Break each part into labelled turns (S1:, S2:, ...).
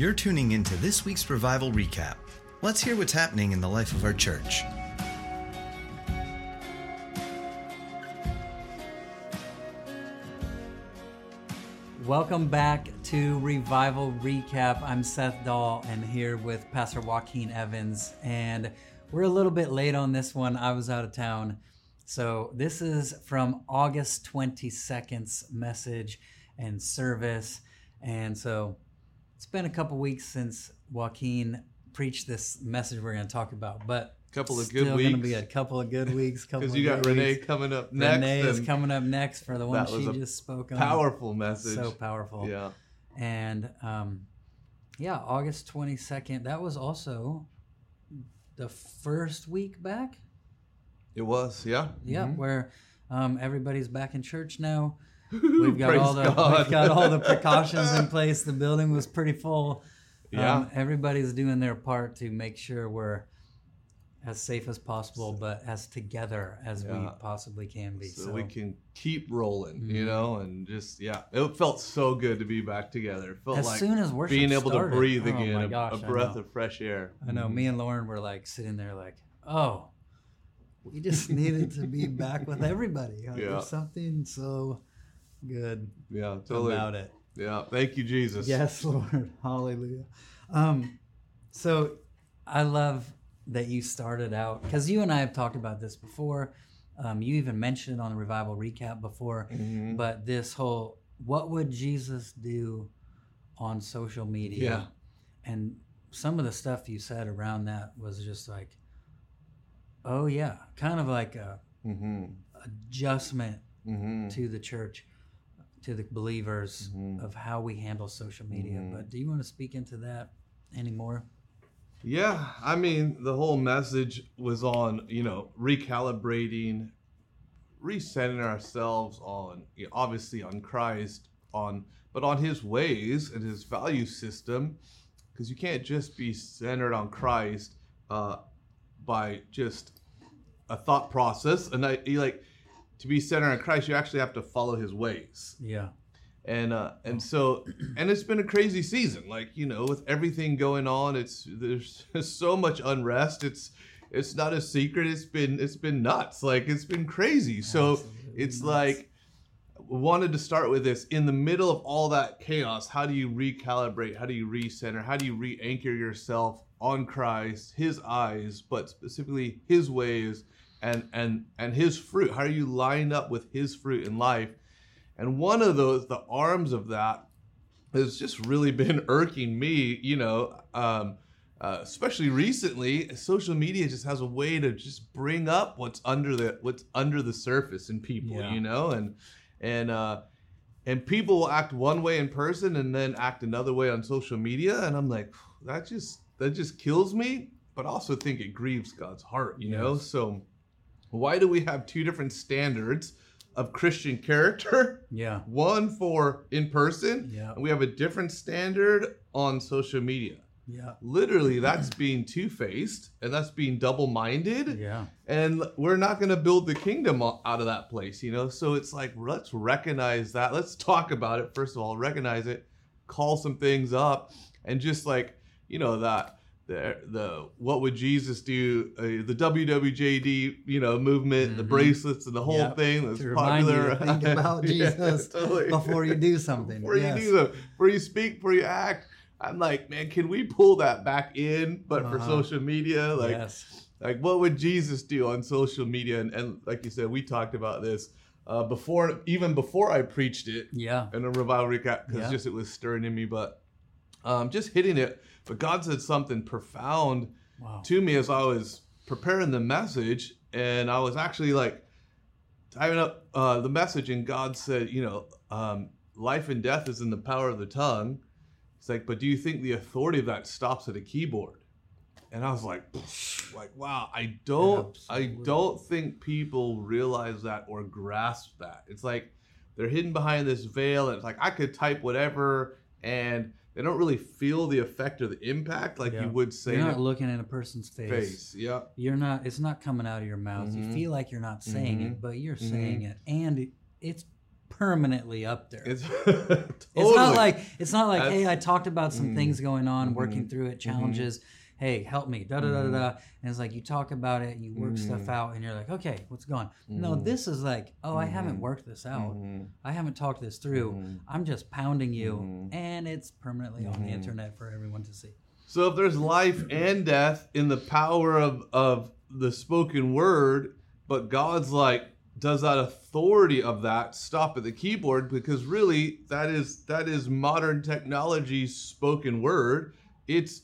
S1: You're tuning into this week's Revival Recap. Let's hear what's happening in the life of our church.
S2: Welcome back to Revival Recap. I'm Seth Dahl and here with Pastor Joaquin Evans. And we're a little bit late on this one. I was out of town. So this is from August 22nd's message and service. And so it's been a couple weeks since Joaquin preached this message we're going to talk about, but
S3: Couple of good
S2: still
S3: good
S2: going to be a couple of good weeks.
S3: Because you got Renee
S2: weeks.
S3: coming up next.
S2: Renee is coming up next for the one she just spoke on.
S3: Powerful message.
S2: So powerful.
S3: Yeah.
S2: And um, yeah, August 22nd, that was also the first week back.
S3: It was, yeah.
S2: Yeah,
S3: Mhm.
S2: where um, everybody's back in church now. We've got all the
S3: God.
S2: we've got all the precautions in place. The building was pretty full.
S3: Yeah.
S2: Um, everybody's doing their part to make sure we're as safe as possible, but as together as we possibly can be.
S3: so,
S2: So,
S3: we can keep rolling, you
S2: Mhm.
S3: know, and just yeah, it felt so good to be back together. It felt
S2: as
S3: like
S2: soon as worship
S3: being able
S2: started-
S3: to breathe
S2: oh
S3: again, a-
S2: gosh,
S3: a,
S2: I
S3: breath of fresh air.
S2: I know.
S3: Mhm.
S2: Me and Lauren were like sitting there, like, oh, we just needed to be back with everybody.
S3: Yeah.
S2: There's something so good
S3: yeah, totally.
S2: about it.
S3: Yeah, thank you, Jesus.
S2: Yes, Lord. Hallelujah. Um, so I love that you started out because you and I have talked about this before. Um, you even mentioned it on the revival recap before,
S3: Mhm.
S2: but this whole what would Jesus do on social media?
S3: Yeah.
S2: And some of the stuff you said around that was just like, oh yeah, kind of like a
S3: Mhm.
S2: adjustment
S3: Mhm.
S2: to the church, to the believers
S3: Mhm.
S2: of how we handle social media.
S3: Mhm.
S2: But do you want to speak into that anymore?
S3: Yeah, I mean, the whole message was on, you know, recalibrating, recentering ourselves on, you know, obviously on Christ, on, but on His ways and His value system, because you can't just be centered on Christ uh, by just a thought process, and I like to be centered on Christ, you actually have to follow His ways.
S2: Yeah.
S3: and uh and so and it's been a crazy season. Like you know with everything going on it's there's so much unrest. It's it's not a secret. It's been it's been nuts. Like it's been crazy. So it's
S2: nuts.
S3: like wanted to start with this. In the middle of all that chaos how do you recalibrate? How do you recenter? How do you re-anchor yourself on christ his eyes but specifically his ways and and and his fruit how are you lined up with his fruit in life and one of those, the arms of that, has just really been irking me, you know, um, uh, especially recently. Social media just has a way to just bring up what's under the what's under the surface in people,
S2: Yeah.
S3: you know, and and uh, and people will act one way in person and then act another way on social media, and I'm like, that just that just kills me, but I also think it grieves God's heart, you know. So why do we have two different standards of Christian character?
S2: Yeah.
S3: one for in person
S2: Yeah.
S3: and we have a different standard on social media
S2: Yeah.
S3: literally that's being two-faced and that's being double-minded
S2: Yeah.
S3: and we're not going to build the kingdom out of that place you know so it's like let's recognize that let's talk about it first of all recognize it call some things up and just like you know that the the what would Jesus do uh, the WWJD you know movement the
S2: Mhm.
S3: bracelets and the whole
S2: Yep.
S3: thing that's
S2: To
S3: popular
S2: to think about
S3: Yeah,
S2: Jesus
S3: totally.
S2: Before you do something.
S3: before
S2: yes.
S3: you do that before you speak before you act I'm like man can we pull that back in but for
S2: Uh-huh.
S3: social media like
S2: yes.
S3: like what would jesus do on social media and, and like you said we talked about this uh, before even before i preached it
S2: Yeah.
S3: in a revival recap because
S2: Yeah.
S3: just it was stirring in me but um, just hitting it but god said something profound
S2: Wow.
S3: to me as i was preparing the message and i was actually like typing up uh, the message and god said you know um, life and death is in the power of the tongue. It's like but do you think the authority of that stops at a keyboard? And i was like like wow i don't i don't think people realize that or grasp that. It's like they're hidden behind this veil and it's like i could type whatever and they don't really feel the effect or the impact like
S2: Yeah.
S3: you would say
S2: You're not looking in a person's face.
S3: face yeah
S2: You're not. It's not coming out of your mouth. You
S3: Mhm.
S2: feel like you're not saying
S3: Mhm.
S2: it, but you're
S3: Mhm.
S2: saying it, and it, it's permanently up there.
S3: It's,
S2: It's not like it's not like hey, I talked about some things going on, working
S3: Mhm.
S2: through it, challenges. Hey, help me, da da da da
S3: Mhm.
S2: da. And it's like you talk about it, you work stuff
S3: Mhm.
S2: out, and you're like, okay, what's going? on? No,
S3: Mhm.
S2: this is like, oh, I haven't worked this out. I haven't talked this through. I'm just pounding you, and it's permanently on the internet for everyone to see.
S3: So if there's life and death in the power of of the spoken word, but God's like does that authority of that stop at the keyboard because really that is that is modern technology spoken word. It's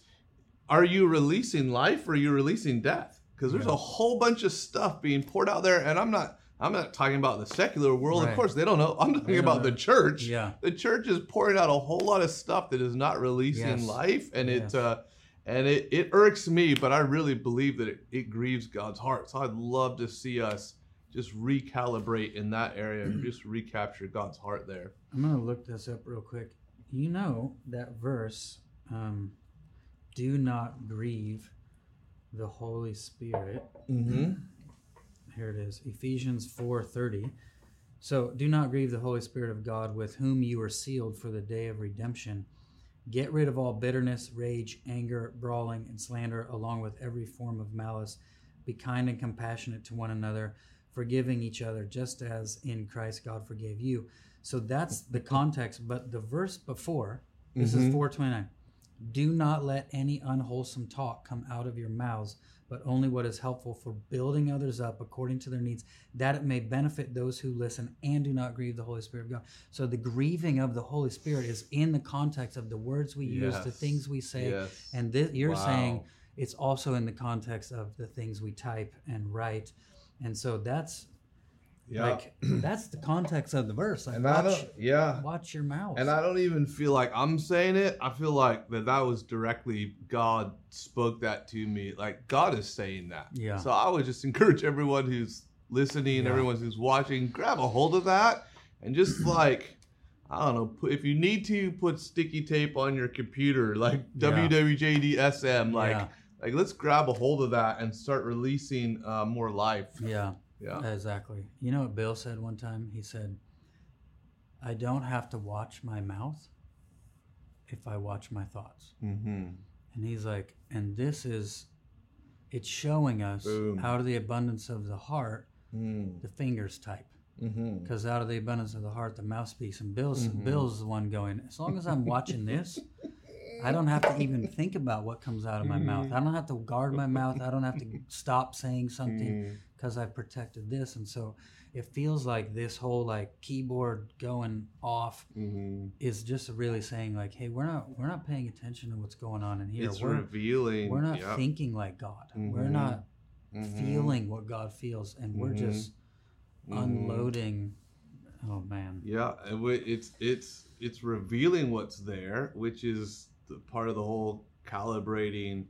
S3: are you releasing life or are you releasing death? Because there's
S2: Yeah.
S3: a whole bunch of stuff being poured out there, and I'm not I'm not talking about the secular world.
S2: Right.
S3: Of course, they don't know. I'm talking about the church
S2: Yeah,
S3: the church is pouring out a whole lot of stuff that is not releasing
S2: Yes.
S3: life and
S2: Yes.
S3: it uh and it, it irks me but i really believe that it, it grieves god's heart so i'd love to see us just recalibrate in that area and just recapture god's heart there
S2: I'm gonna look this up real quick. You know that verse, um, "Do not grieve the Holy Spirit."
S3: mm-hmm.
S2: Here it is, Ephesians four thirty. So do not grieve the Holy Spirit of God, with whom you are sealed for the day of redemption. Get rid of all bitterness, rage, anger, brawling, and slander, along with every form of malice. Be kind and compassionate to one another, forgiving each other, just as in Christ God forgave you. So that's the context. But the verse before, this is
S3: Mhm.
S2: 429. Do not let any unwholesome talk come out of your mouths, but only what is helpful for building others up according to their needs, that it may benefit those who listen and do not grieve the Holy Spirit of God. So the grieving of the Holy Spirit is in the context of the words we use, the things we say,
S3: yes
S2: and this, you're
S3: Wow.
S2: saying it's also in the context of the things we type and write. And so that's
S3: yeah
S2: like that's the context of the verse. Like
S3: and i
S2: watch,
S3: don't yeah
S2: watch your mouth.
S3: and i don't even feel like i'm saying it i feel like that that was directly god spoke that to me like god is saying that
S2: Yeah.
S3: so i would just encourage everyone who's listening
S2: Yeah.
S3: everyone who's watching grab a hold of that and just like i don't know put, if you need to put sticky tape on your computer like
S2: Yeah.
S3: wwjdsm like
S2: yeah,
S3: like let's grab a hold of that and start releasing uh, more life
S2: yeah.
S3: Yeah
S2: Exactly. You know what Bill said one time? He said, I don't have to watch my mouth if I watch my thoughts.
S3: mm-hmm.
S2: And he's like, and this is, it's showing us
S3: Boom.
S2: out of the abundance of the heart,
S3: Mm-hmm.
S2: the fingers type.
S3: Mm-hmm.
S2: Because out of the abundance of the heart, the mouth speaks. And Bill's,
S3: Mhm.
S2: Bill's the one going, as long as I'm watching this, I don't have to even think about what comes out of my mouth. I don't have to guard my mouth. I don't have to stop saying something
S3: Mm-hmm.
S2: because I've protected this. And so it feels like this whole like keyboard going off
S3: Mm-hmm.
S2: is just really saying like, hey, we're not we're not paying attention to what's going on in here.
S3: It's
S2: we're
S3: revealing.
S2: we're not
S3: yep.
S2: thinking like God. We're
S3: Mhm.
S2: not
S3: Mhm.
S2: feeling what God feels, and we're
S3: Mhm.
S2: just
S3: Mhm.
S2: unloading. Oh man.
S3: Yeah, it's it's it's revealing what's there, which is the part of the whole calibrating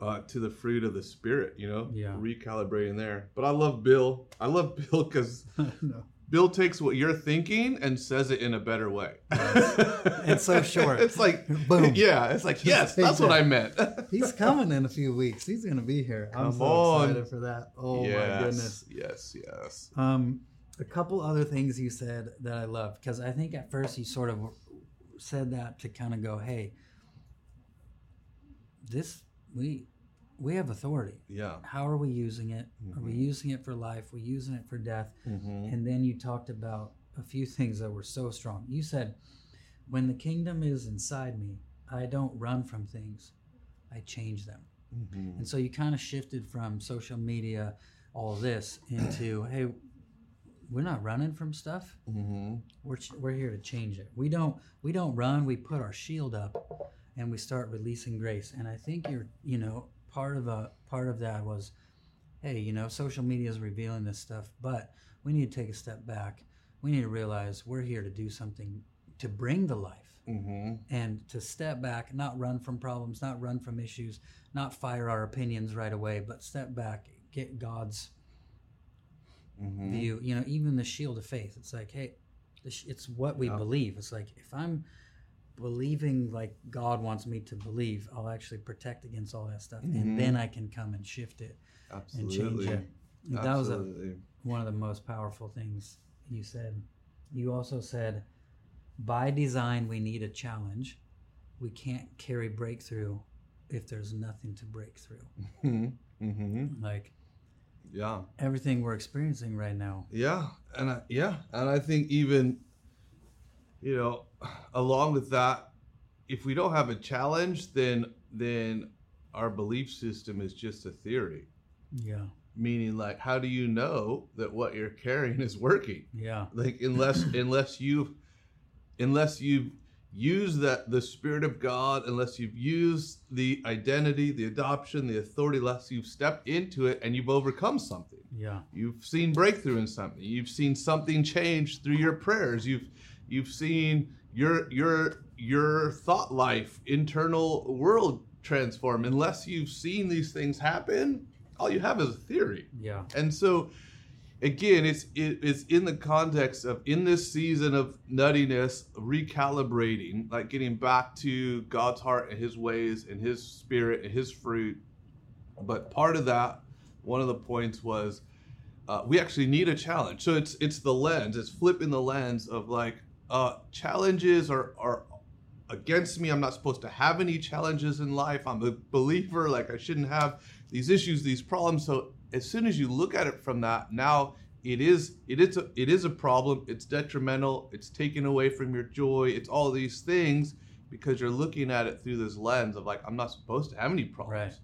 S3: uh, to the fruit of the spirit. You know,
S2: Yeah.
S3: recalibrating there. But I love Bill. I love Bill because
S2: no.
S3: Bill takes what you're thinking and says it in a better way.
S2: It's so short.
S3: it's like
S2: Boom.
S3: Yeah, it's like yes, that's what. I meant.
S2: He's coming in a few weeks. He's gonna be here. I'm
S3: Come
S2: so
S3: on.
S2: excited for that. Oh
S3: yes,
S2: my goodness.
S3: Yes, yes.
S2: Um, a couple other things you said that I love because I think at first you sort of said that to kind of go, "Hey, this we we have authority.
S3: Yeah.
S2: How are we using it? Are we
S3: Mhm.
S2: using it for life? we using it for death?"
S3: Mm-hmm.
S2: And then you talked about a few things that were so strong. You said, "When the kingdom is inside me, I don't run from things; I change them."
S3: Mm-hmm.
S2: And so you kind of shifted from social media, all this, into hey, we're not running from stuff.
S3: Mm-hmm.
S2: We're we're here to change it. We don't we don't run. We put our shield up, and we start releasing grace. And I think you're you know part of a part of that was, hey, you know, social media is revealing this stuff, but we need to take a step back. We need to realize we're here to do something to bring the life
S3: Mm-hmm.
S2: and to step back, not run from problems, not run from issues, not fire our opinions right away, but step back, get God's
S3: Mm-hmm.
S2: view. You know, even the shield of faith. It's like, hey, it's what we believe. It's like if I'm believing like God wants me to believe, I'll actually protect against all that stuff,
S3: Mhm.
S2: and then I can come and shift it and change it. That was a, one of the most powerful things you said. you also said, by design, we need a challenge. We can't carry breakthrough if there's nothing to break through.
S3: Mm-hmm.
S2: Like
S3: Yeah.
S2: everything we're experiencing right now.
S3: Yeah, and I, yeah, and I think even, you know, along with that, if we don't have a challenge, then then our belief system is just a theory.
S2: Yeah.
S3: Meaning, like, how do you know that what you're carrying is working?
S2: Yeah.
S3: Like, unless unless you've unless you've used that the spirit of God, unless you've used the identity, the adoption, the authority, unless you've stepped into it and you've overcome something.
S2: Yeah.
S3: You've seen breakthrough in something. You've seen something change through your prayers. You've you've seen your your your thought life, internal world transform. Unless you've seen these things happen, all you have is a theory.
S2: Yeah.
S3: And so again, it's it, it's in the context of in this season of nuttiness, recalibrating, like getting back to God's heart and his ways and his spirit and his fruit. But part of that, one of the points was uh, we actually need a challenge. So it's it's the lens, it's flipping the lens of like uh, challenges are are against me. I'm not supposed to have any challenges in life. I'm a believer. Like I shouldn't have these issues, these problems. So as soon as you look at it from that, now it is it is a, it is a problem. It's detrimental. It's taken away from your joy. It's all these things because you're looking at it through this lens of like I'm not supposed to have any problems.
S2: Right.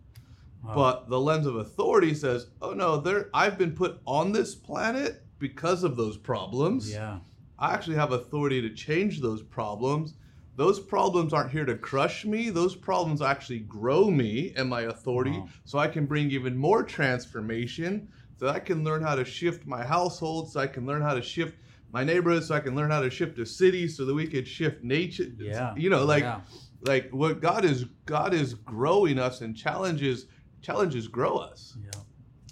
S2: Wow.
S3: But the lens of authority says, "Oh no, there I've been put on this planet because of those problems.
S2: yeah.
S3: I actually have authority to change those problems. Those problems aren't here to crush me. Those problems actually grow me and my authority
S2: Wow.
S3: so I can bring even more transformation, so I can learn how to shift my household, so I can learn how to shift my neighborhood, so I can learn how to shift a city so that we could shift nature.
S2: Yeah.
S3: You know, like
S2: Yeah.
S3: like what God is God is growing us and challenges challenges grow us
S2: Yeah.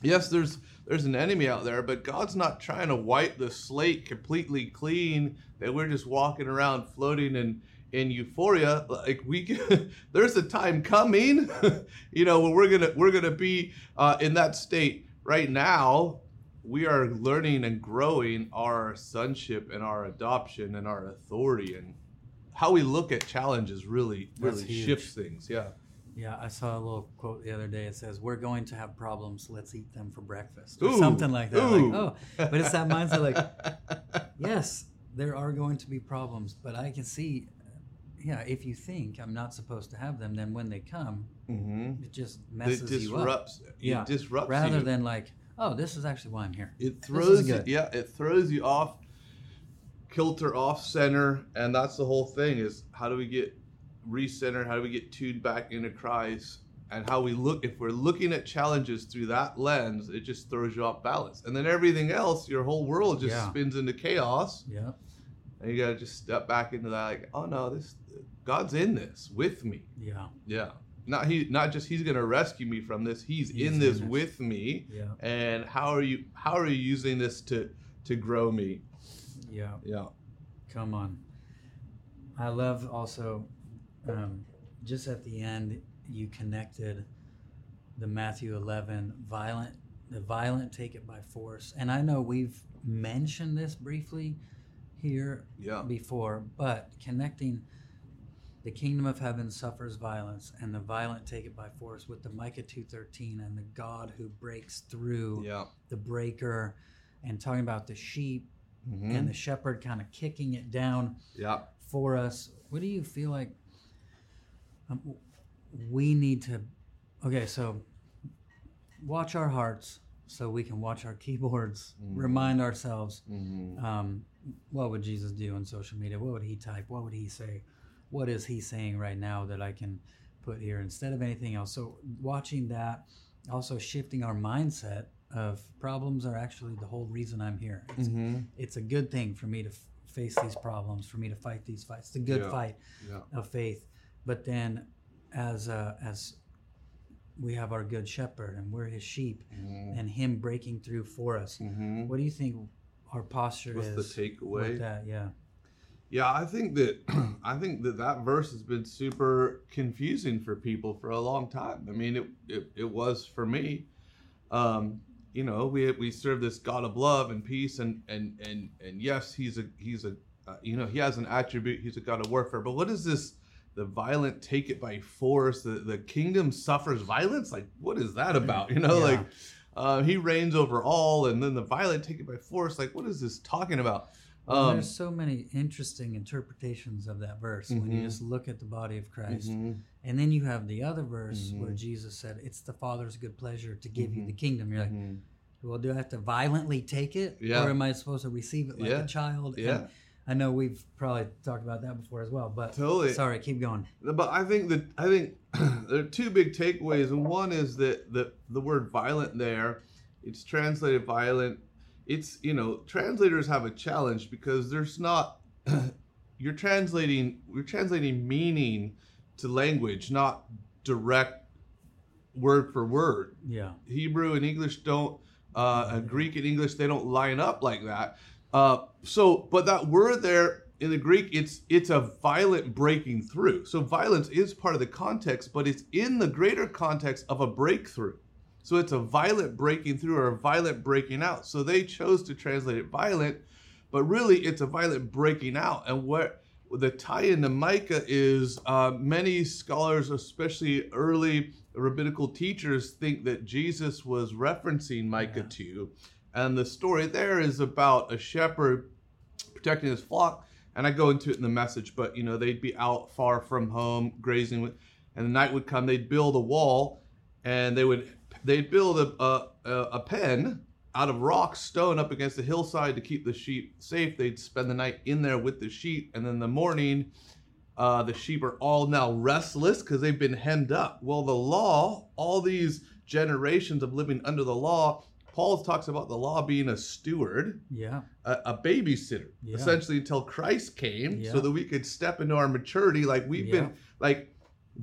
S3: yes there's there's an enemy out there but god's not trying to wipe the slate completely clean that we're just walking around floating in in euphoria. Like we can, there's a time coming you know when we're gonna we're gonna be uh, in that state. Right now we are learning and growing our sonship and our adoption and our authority and how we look at challenges really really shifts things yeah
S2: Yeah, I saw a little quote the other day. It says, "We're going to have problems. Let's eat them for breakfast," or
S3: Ooh,
S2: something like that. Like, oh, but it's that mindset. Like, yes, there are going to be problems, but I can see, yeah, if you think I'm not supposed to have them, then when they come,
S3: mm-hmm.
S2: it just
S3: it
S2: messes you up.
S3: It disrupts
S2: Yeah.
S3: disrupts
S2: Rather
S3: you.
S2: than like, oh, this is actually why I'm here.
S3: it throws you, yeah it throws you off kilter off center and that's the whole thing is how do we get recenter how do we get tuned back into christ and how we look if we're looking at challenges through that lens it just throws you off balance. And then everything else your whole world just
S2: Yeah.
S3: spins into chaos.
S2: Yeah,
S3: and you gotta just step back into that like oh no this god's in this with me.
S2: Yeah,
S3: yeah. Not he not just he's gonna rescue me from this he's,
S2: He's
S3: in
S2: in
S3: this
S2: this.
S3: with me.
S2: Yeah,
S3: and how are you how are you using this to to grow me?
S2: Yeah.
S3: yeah.
S2: Come on. I love also, um, just at the end, you connected the Matthew 11 violent, the violent take it by force. And I know we've mentioned this briefly here
S3: yeah
S2: before, but connecting the kingdom of heaven suffers violence and the violent take it by force with the Micah 2:13 and the God who breaks through
S3: yeah
S2: the breaker and talking about the sheep
S3: Mhm.
S2: and the shepherd kind of kicking it down
S3: yeah
S2: for us. What do you feel like um, we need to? Okay, so watch our hearts so we can watch our keyboards.
S3: Mhm.
S2: Remind ourselves
S3: Mhm.
S2: um, what would Jesus do on social media? What would he type? What would he say? What is he saying right now that I can put here instead of anything else? So watching that, also shifting our mindset of problems are actually the whole reason I'm here. It's,
S3: Mhm.
S2: it's a good thing for me to f- face these problems, for me to fight these fights. It's a good
S3: Yeah.
S2: fight
S3: yeah
S2: of faith. But then, as uh, as we have our good shepherd and we're his sheep,
S3: Mhm.
S2: and him breaking through for us.
S3: Mhm.
S2: What do you think our posture is?
S3: What's the takeaway?
S2: with that? Yeah,
S3: Yeah, I think that I think that that verse has been super confusing for people for a long time. I mean, it it, it was for me, um, you know, we we serve this God of love and peace, and and and and yes, he's a he's a uh, you know he has an attribute. He's a God of warfare. But what is this? The violent take it by force. The the kingdom suffers violence. Like what is that about? You know,
S2: Yeah.
S3: like uh, he reigns over all, and then the violent take it by force. Like what is this talking about?
S2: Well,
S3: Um,
S2: there's so many interesting interpretations of that verse when you
S3: Mhm.
S2: just look at the body of Christ.
S3: mhm,
S2: And then you have the other verse where
S3: Mhm.
S2: Jesus said, It's the Father's good pleasure to give you
S3: Mhm.
S2: the kingdom. You're like,
S3: mhm.
S2: Well, do I have to violently take it?
S3: Yeah.
S2: Or am I supposed to receive it like
S3: Yeah.
S2: a child? And
S3: Yeah.
S2: I know we've probably talked about that before as well, but
S3: Totally.
S2: sorry, keep going.
S3: But I think that I think there are two big takeaways, and one is that the the word violent there, it's translated violent. It's you know translators have a challenge because there's not you're translating you're translating meaning to language, not direct word for word.
S2: Yeah.
S3: Hebrew and English don't, uh, uh, Greek and English they don't line up like that. Uh, so, but that word there in the Greek, it's it's a violent breaking through. So violence is part of the context, but it's in the greater context of a breakthrough. So it's a violent breaking through or a violent breaking out. So they chose to translate it violent, but really it's a violent breaking out. And what the tie into Micah is uh, many scholars, especially early rabbinical teachers, think that Jesus was referencing Micah
S2: Yeah.
S3: 2. And the story there is about a shepherd protecting his flock. And I go into it in the message, but you know, they'd be out far from home grazing with, and the night would come, they'd build a wall and they would they'd build a, a, a pen out of rock stone up against the hillside to keep the sheep safe they'd spend the night in there with the sheep and then the morning uh, the sheep are all now restless because they've been hemmed up well the law all these generations of living under the law paul talks about the law being a steward
S2: Yeah.
S3: a, a babysitter
S2: Yeah.
S3: essentially until christ came
S2: Yeah.
S3: so that we could step into our maturity like we've
S2: Yeah.
S3: been like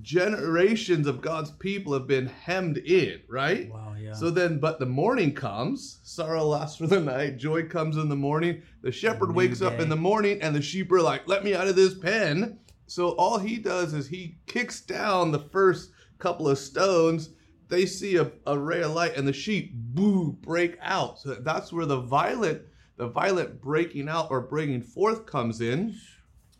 S3: generations of god's people have been hemmed in right
S2: Wow. Yeah.
S3: so then but the morning comes sorrow lasts for the night joy comes in the morning the shepherd wakes up in the morning and the sheep are like let me out of this pen so all he does is he kicks down the first couple of stones they see a, a ray of light and the sheep boo break out. So that's where the violent the violent breaking out or breaking forth comes in.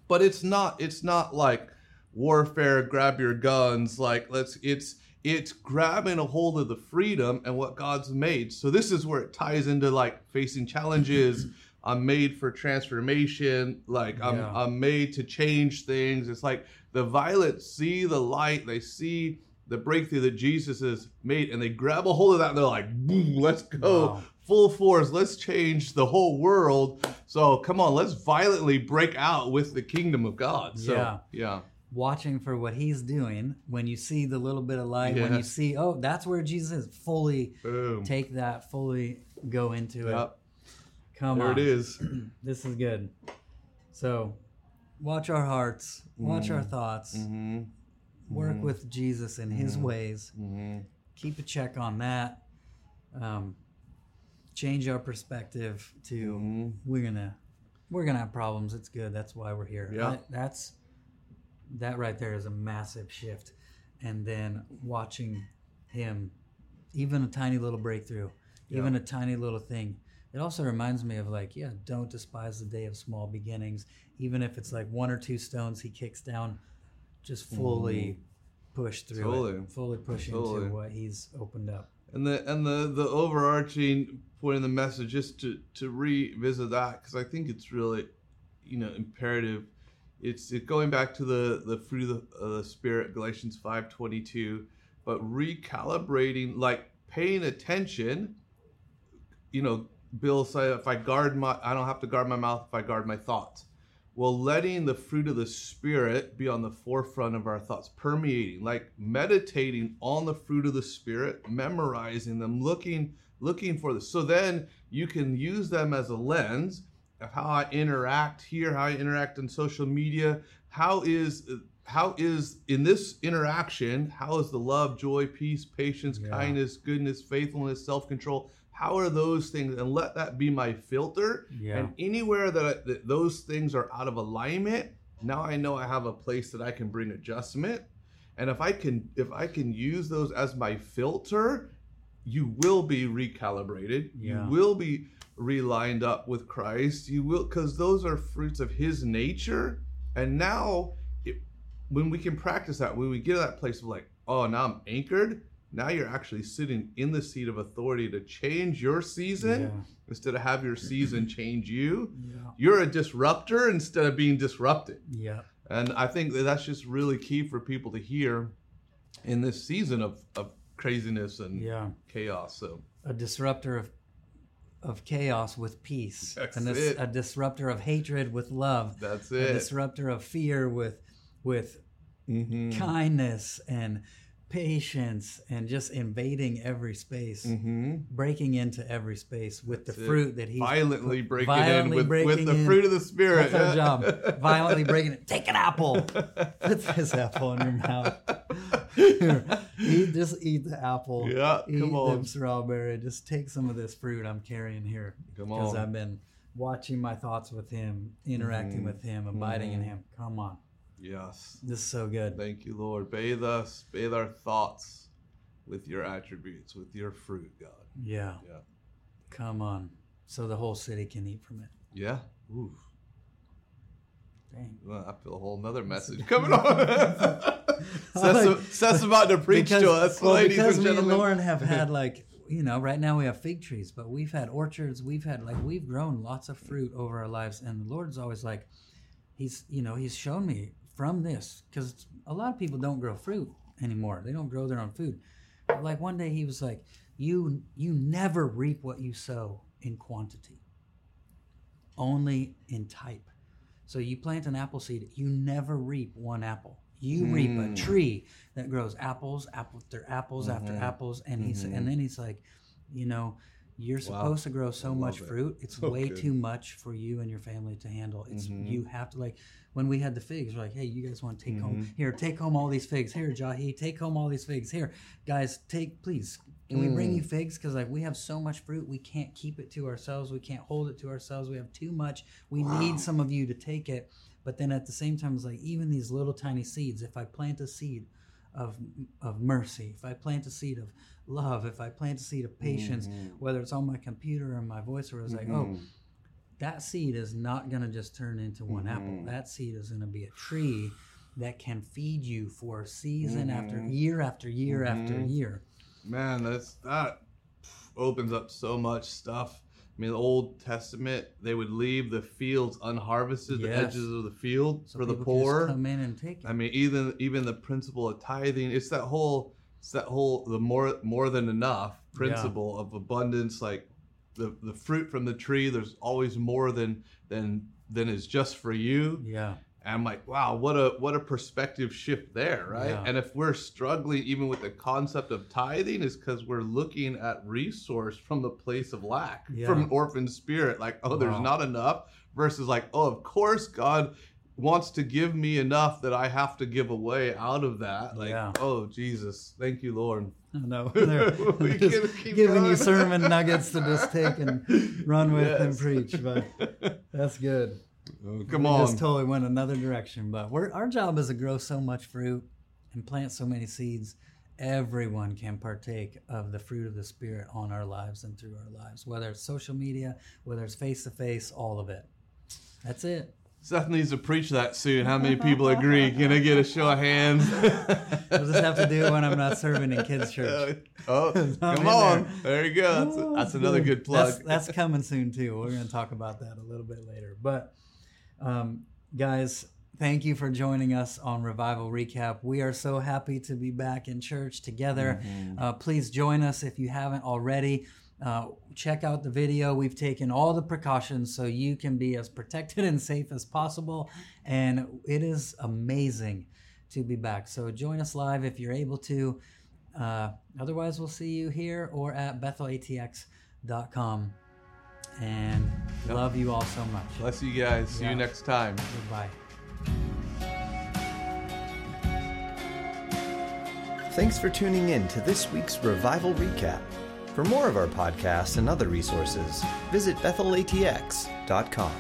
S3: But it's not it's not like warfare grab your guns like let's it's it's grabbing a hold of the freedom and what god's made. So this is where it ties into like facing challenges. I'm made for transformation. Like i'm
S2: Yeah.
S3: i'm made to change things. It's like the violent see the light. They see the breakthrough that jesus has made and they grab a hold of that and they're like boom let's go
S2: Wow.
S3: full force let's change the whole world so come on let's violently break out with the kingdom of god so
S2: Yeah.
S3: yeah
S2: Watching for what he's doing when you see the little bit of light, when you see, oh, that's where Jesus is, fully
S3: boom
S2: take that, fully go into it.
S3: Yep.
S2: Come
S3: there
S2: on.
S3: it is
S2: This is good. So, watch our hearts, watch our
S3: Mm.
S2: thoughts,
S3: mm-hmm.
S2: Work with Jesus in his
S3: Mhm.
S2: ways,
S3: Mm-hmm.
S2: keep a check on that, um, change our perspective to
S3: Mhm.
S2: we're gonna we're gonna have problems. It's good. That's why we're here.
S3: Yeah.
S2: That- that's that right there is a massive shift. And then watching him, even a tiny little breakthrough, even a tiny little thing. It also reminds me of like, yeah, don't despise the day of small beginnings. Even if it's like one or two stones he kicks down, just fully mm-hmm. push through.
S3: Totally.
S2: it, fully push
S3: Totally.
S2: into what he's opened up.
S3: and the and the the overarching point of the message just to to revisit that because i think it's really you know imperative it's it going back to the the fruit of the, of the spirit galatians 5.22 but recalibrating like paying attention you know bill said if i guard my i don't have to guard my mouth if i guard my thoughts well letting the fruit of the spirit be on the forefront of our thoughts permeating like meditating on the fruit of the spirit memorizing them looking looking for this so then you can use them as a lens of how i interact here how i interact in social media. How is how is in this interaction how is the love joy peace patience
S2: Yeah.
S3: kindness goodness faithfulness self-control how are those things and let that be my filter
S2: Yeah.
S3: and anywhere that, I, that those things are out of alignment, now I know I have a place that I can bring adjustment. And if I can if I can use those as my filter, you will be recalibrated.
S2: Yeah.
S3: You will be relined up with Christ. You will, because those are fruits of His nature. And now, it, when we can practice that, when we get to that place of like, oh, now I'm anchored. Now you're actually sitting in the seat of authority to change your season
S2: Yeah.
S3: instead of have your season change you.
S2: Yeah.
S3: You're a disruptor instead of being disrupted.
S2: Yeah.
S3: And I think that that's just really key for people to hear in this season of, of craziness and
S2: Yeah.
S3: chaos. So
S2: A disruptor of of chaos with peace.
S3: That's
S2: and this,
S3: it.
S2: a disruptor of hatred with love.
S3: that's it.
S2: A disruptor of fear with with
S3: Mm-hmm.
S2: kindness and patience and just invading every space,
S3: Mm-hmm.
S2: breaking into every space with
S3: That's
S2: the
S3: it.
S2: fruit that he
S3: Violently breaking
S2: violently
S3: in with, with the
S2: in.
S3: fruit of the spirit.
S2: That's our job. Violently breaking it. Take an apple. Put this apple in your mouth. eat, just eat the apple.
S3: Yeah,
S2: Eat
S3: come on.
S2: strawberry. Just take some of this fruit I'm carrying here.
S3: Come on. Because.
S2: I've been watching my thoughts with him, interacting
S3: Mhm.
S2: with him, abiding in
S3: Mhm.
S2: him. Come on.
S3: Yes.
S2: This is so good.
S3: Thank you, Lord. Bathe us, bathe our thoughts with your attributes, with your fruit, God.
S2: Yeah.
S3: Yeah.
S2: Come on. So the whole city can eat from it.
S3: Yeah. Ooh.
S2: Dang.
S3: Well, I feel a whole nother message coming on. Seth's, about to preach to us,
S2: well,
S3: ladies
S2: because
S3: and
S2: me and
S3: gentlemen.
S2: Lauren have had like you know right now we have fig trees, but we've had orchards. We've had like we've grown lots of fruit over our lives, and the Lord's always like, he's you know he's shown me from this because a lot of people don't grow fruit anymore. They don't grow their own food. But like one day he was like, you you never reap what you sow in quantity, only in type. So you plant an apple seed, you never reap one apple. You reap a
S3: Mm.
S2: tree that grows apples, apple after apples after
S3: Mhm.
S2: apples, and he's
S3: Mhm.
S2: and then he's like, you know, you're
S3: Wow.
S2: supposed to grow so much
S3: it.
S2: fruit. It's
S3: So
S2: way
S3: good.
S2: too much for you and your family to handle. It's
S3: Mhm.
S2: you have to like when we had the figs, we're like, hey, you guys want to take home
S3: Mhm.
S2: here, take home all these figs. Here, Jahi, take home all these figs. Here, guys, take please. Can we bring
S3: Mm.
S2: you figs? Because like we have so much fruit, we can't keep it to ourselves. We can't hold it to ourselves. We have too much. We need some of you to take it. But then at the same time, it's like even these little tiny seeds. If I plant a seed of of mercy, if I plant a seed of love, if I plant a seed of patience,
S3: Mhm.
S2: whether it's on my computer or my voice, or it's like, oh,
S3: Mhm.
S2: that seed is not going to just turn into one apple.
S3: Mhm.
S2: That seed is going to be a tree that can feed you for season after
S3: Mhm.
S2: year after year after
S3: Mhm.
S2: year.
S3: Man, that's that opens up so much stuff. I mean, the Old Testament, they would leave the fields unharvested, the edges of the field
S2: So
S3: for the poor.
S2: come in and take it.
S3: I mean, even even the principle of tithing, it's that whole it's that whole the more more than enough principle of abundance, like the the fruit from the tree, there's always more than than than is just for you.
S2: yeah,
S3: And I'm like, wow, what a what a perspective shift there, right?
S2: Yeah.
S3: And if we're struggling even with the concept of tithing, is because we're looking at resource from the place of lack,
S2: Yeah.
S3: from an orphan spirit, like, oh, there's not enough, versus like, oh, of course God wants to give me enough that I have to give away out of that. Like,
S2: Yeah.
S3: oh Jesus, thank you, Lord.
S2: I know. They're just giving you sermon nuggets to just take and run with and preach, but that's good.
S3: Oh, come
S2: we
S3: on.
S2: just totally went another direction. But our job is to grow so much fruit and plant so many seeds. Everyone can partake of the fruit of the Spirit on our lives and through our lives, whether it's social media, whether it's face to face, all of it. That's it.
S3: Seth needs to preach that soon. How many people agree? Can I get a show of hands?
S2: I'll just have to do it when I'm not serving in kids' church.
S3: Oh,
S2: oh
S3: come on.
S2: there.
S3: There you go. That's,
S2: Oh,
S3: that's another good plug.
S2: That's, that's coming soon too. We're going to talk about that a little bit later. But um, guys, thank you for joining us on Revival Recap. We are so happy to be back in church together.
S3: Mm-hmm.
S2: Uh, please join us if you haven't already. Uh, check out the video. We've taken all the precautions so you can be as protected and safe as possible. And it is amazing to be back. So join us live if you're able to. Uh, otherwise, we'll see you here or at bethelatx.com. And
S3: Yep.
S2: love you all so much.
S3: Bless you guys. See
S2: Yeah.
S3: you next time.
S2: Goodbye.
S1: Thanks for tuning in to this week's Revival Recap. For more of our podcasts and other resources, visit bethelatx.com.